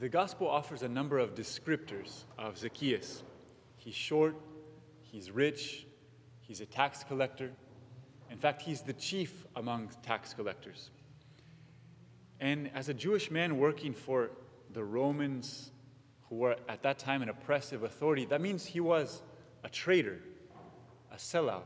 The gospel offers a number of descriptors of Zacchaeus. He's short, he's rich, he's a tax collector. In fact, he's the chief among tax collectors. And as a Jewish man working for the Romans, who were at that time an oppressive authority, that means he was a traitor, a sellout.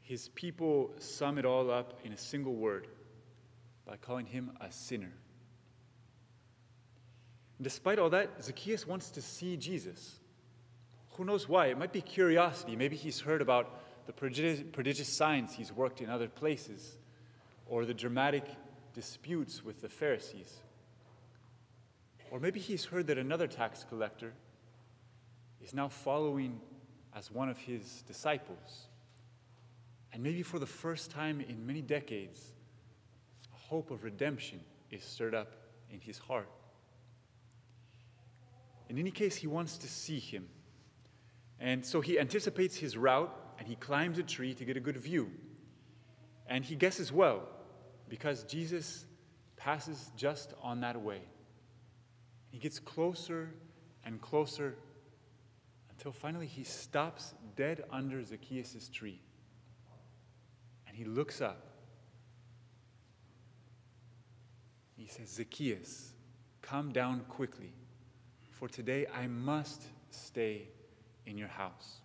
His people sum it all up in a single word by calling him a sinner. Despite all that, Zacchaeus wants to see Jesus. Who knows why? It might be curiosity. Maybe he's heard about the prodigious, signs he's worked in other places, or the dramatic disputes with the Pharisees. Or maybe he's heard that another tax collector is now following as one of his disciples. And maybe for the first time in many decades, a hope of redemption is stirred up in his heart. In any case, he wants to see him. And so he anticipates his route and he climbs a tree to get a good view. And he guesses well because Jesus passes just on that way. He gets closer and closer until finally he stops dead under Zacchaeus' tree. And he looks up. He says, Zacchaeus, come down quickly, for today I must stay in your house.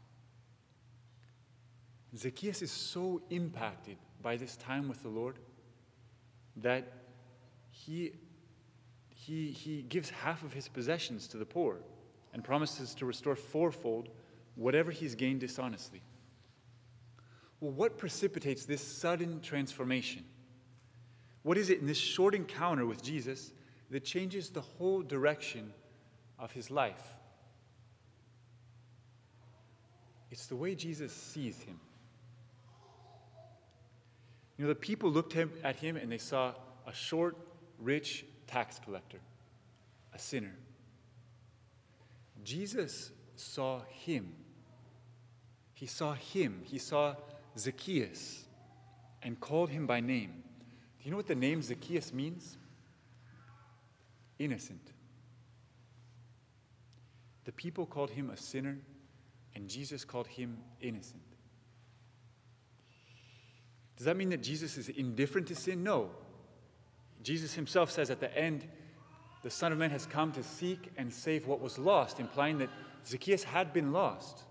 Zacchaeus is so impacted by this time with the Lord that he, he, he gives half of his possessions to the poor and promises to restore fourfold whatever he's gained dishonestly. Well, what precipitates this sudden transformation? What is it in this short encounter with Jesus that changes the whole direction of his life? It's the way Jesus sees him. You know, the people looked at him and they saw a short, rich tax collector, a sinner. Jesus saw him. He saw him. He saw Zacchaeus and called him by name. Do you know what the name Zacchaeus means? Innocent. The people called him a sinner, and Jesus called him innocent. Does that mean that Jesus is indifferent to sin? No. Jesus himself says at the end, the Son of Man has come to seek and save what was lost, implying that Zacchaeus had been lost.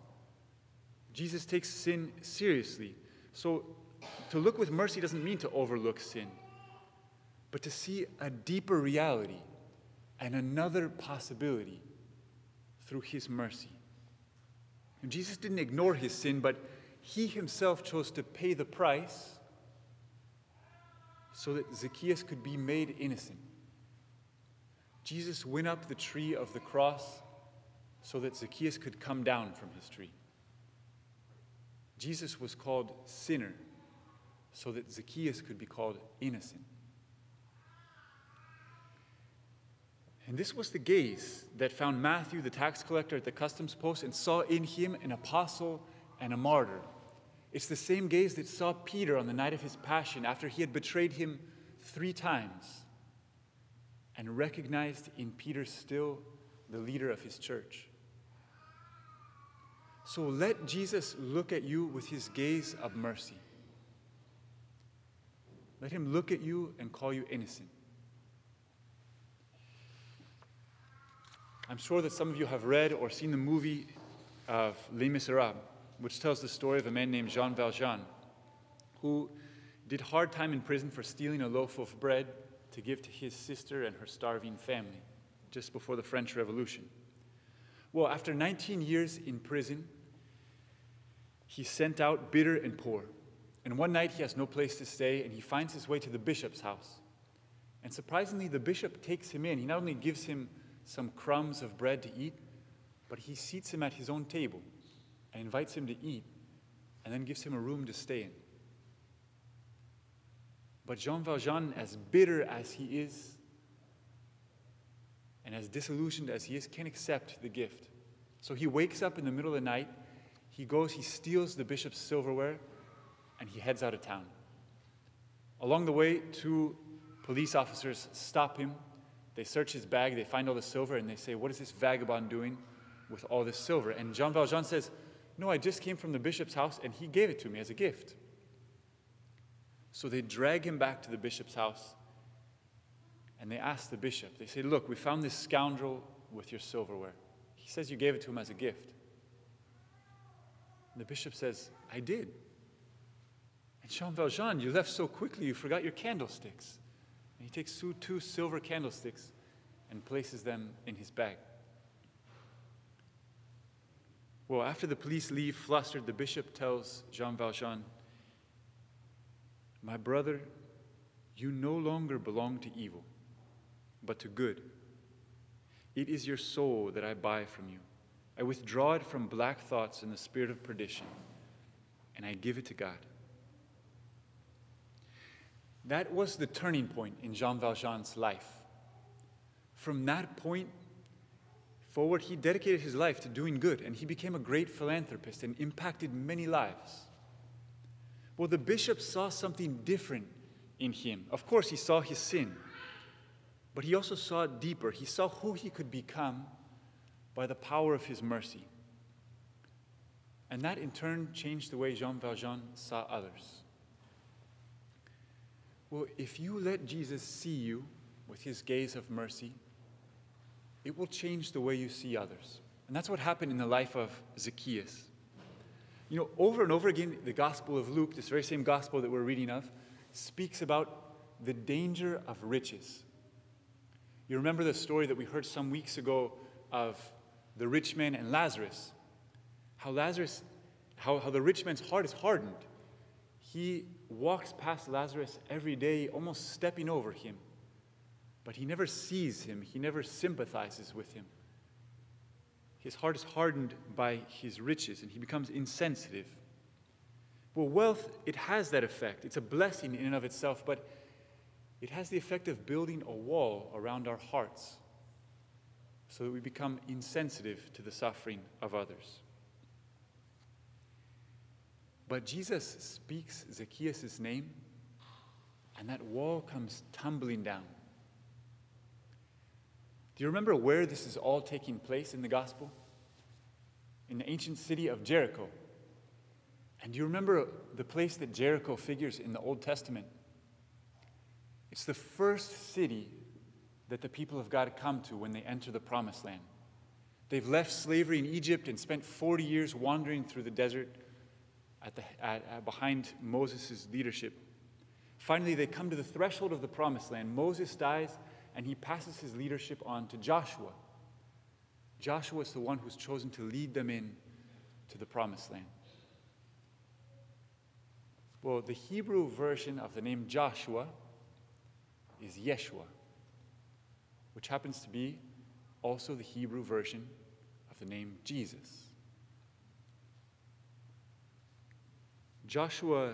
Jesus takes sin seriously. So to look with mercy doesn't mean to overlook sin, but to see a deeper reality and another possibility through his mercy. And Jesus didn't ignore his sin, but he himself chose to pay the price so that Zacchaeus could be made innocent. Jesus went up the tree of the cross so that Zacchaeus could come down from his tree. Jesus was called sinner so that Zacchaeus could be called innocent. And this was the gaze that found Matthew, the tax collector, at the customs post and saw in him an apostle and a martyr. It's the same gaze that saw Peter on the night of his passion after he had betrayed him three times and recognized in Peter still the leader of his church. So let Jesus look at you with his gaze of mercy. Let him look at you and call you innocent. I'm sure that some of you have read or seen the movie of Les Miserables which tells the story of a man named Jean Valjean, who did hard time in prison for stealing a loaf of bread to give to his sister and her starving family just before the French Revolution. Well, after 19 years in prison, he's sent out bitter and poor. And one night he has no place to stay, and he finds his way to the bishop's house. And surprisingly, the bishop takes him in. He not only gives him some crumbs of bread to eat, but he seats him at his own table and invites him to eat and then gives him a room to stay in. But Jean Valjean, as bitter as he is and as disillusioned as he is, can't accept the gift. So he wakes up in the middle of the night, he goes, he steals the bishop's silverware, and he heads out of town. Along the way, two police officers stop him. They search his bag, they find all the silver, and they say, What is this vagabond doing with all this silver? And Jean Valjean says, No, I just came from the bishop's house, and he gave it to me as a gift. So they drag him back to the bishop's house, and they ask the bishop, They say, Look, we found this scoundrel with your silverware. He says you gave it to him as a gift. And the bishop says, I did. And Jean Valjean, you left so quickly, you forgot your candlesticks. And he takes two, two silver candlesticks and places them in his bag. Well, after the police leave, flustered, the bishop tells Jean Valjean, My brother, you no longer belong to evil, but to good. It is your soul that I buy from you. I withdraw it from black thoughts and the spirit of perdition, and I give it to God. That was the turning point in Jean Valjean's life. From that point forward, he dedicated his life to doing good, and he became a great philanthropist and impacted many lives. Well, the bishop saw something different in him. Of course, he saw his sin, but he also saw it deeper. He saw who he could become by the power of his mercy. And that in turn changed the way Jean Valjean saw others. Well, if you let Jesus see you with his gaze of mercy, it will change the way you see others. And that's what happened in the life of Zacchaeus. You know, over and over again, the Gospel of Luke, this very same Gospel that we're reading of, speaks about the danger of riches. You remember the story that we heard some weeks ago of the rich man and Lazarus. How Lazarus, how, how the rich man's heart is hardened. He walks past Lazarus every day, almost stepping over him. But he never sees him, he never sympathizes with him. His heart is hardened by his riches and he becomes insensitive. Well, wealth, it has that effect. It's a blessing in and of itself, but it has the effect of building a wall around our hearts so that we become insensitive to the suffering of others. But Jesus speaks Zacchaeus' name, and that wall comes tumbling down. Do you remember where this is all taking place in the gospel? In the ancient city of Jericho. And do you remember the place that Jericho figures in the Old Testament? It's the first city that the people of God come to when they enter the promised land. They've left slavery in Egypt and spent 40 years wandering through the desert at the, at, at, behind Moses' leadership. Finally, they come to the threshold of the promised land. Moses dies, and he passes his leadership on to Joshua. Joshua is the one who's chosen to lead them in to the promised land. Well, the Hebrew version of the name Joshua is Yeshua, which happens to be also the Hebrew version of the name Jesus. Joshua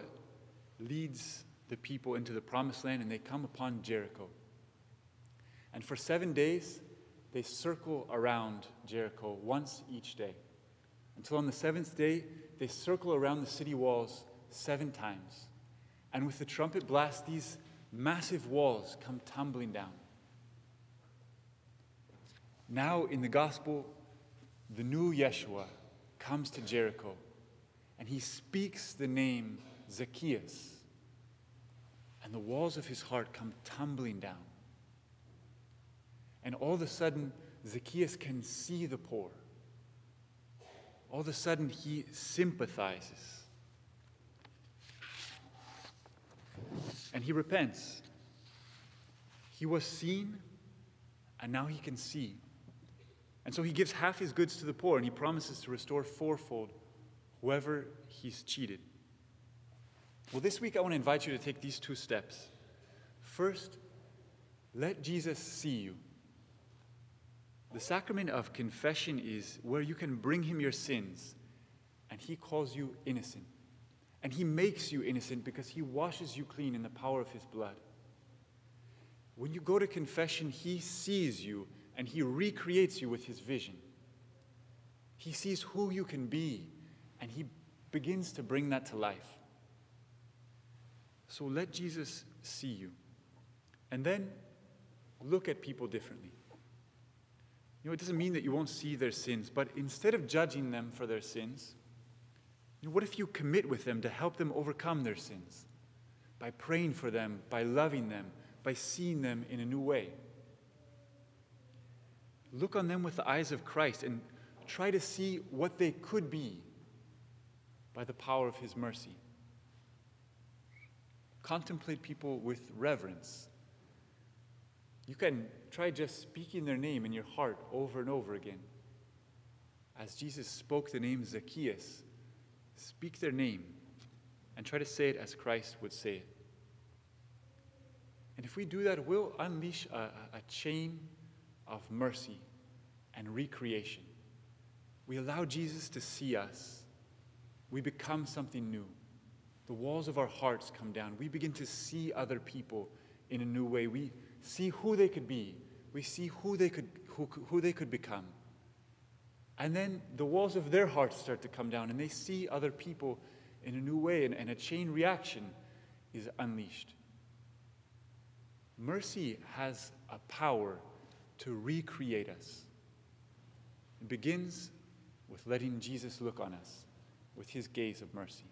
leads the people into the promised land and they come upon Jericho. And for seven days, they circle around Jericho once each day. Until on the seventh day, they circle around the city walls seven times. And with the trumpet blast, these massive walls come tumbling down. Now, in the gospel, the new Yeshua comes to Jericho and he speaks the name Zacchaeus, and the walls of his heart come tumbling down. And all of a sudden, Zacchaeus can see the poor. All of a sudden, he sympathizes. And he repents. He was seen, and now he can see. And so he gives half his goods to the poor, and he promises to restore fourfold whoever he's cheated. Well, this week I want to invite you to take these two steps. First, let Jesus see you. The sacrament of confession is where you can bring him your sins, and he calls you innocent. And he makes you innocent because he washes you clean in the power of his blood. When you go to confession, he sees you and he recreates you with his vision. He sees who you can be and he begins to bring that to life. So let Jesus see you. And then look at people differently. You know, it doesn't mean that you won't see their sins, but instead of judging them for their sins, you know, what if you commit with them to help them overcome their sins? By praying for them, by loving them, by seeing them in a new way. Look on them with the eyes of Christ and try to see what they could be by the power of His mercy. Contemplate people with reverence. You can try just speaking their name in your heart over and over again. As Jesus spoke the name Zacchaeus, speak their name and try to say it as Christ would say it. And if we do that, we'll unleash a, a chain of mercy and recreation. We allow Jesus to see us. We become something new. The walls of our hearts come down. We begin to see other people in a new way. We see who they could be. We see who they could, who, who they could become. And then the walls of their hearts start to come down, and they see other people in a new way, and, and a chain reaction is unleashed. Mercy has a power to recreate us. It begins with letting Jesus look on us with his gaze of mercy.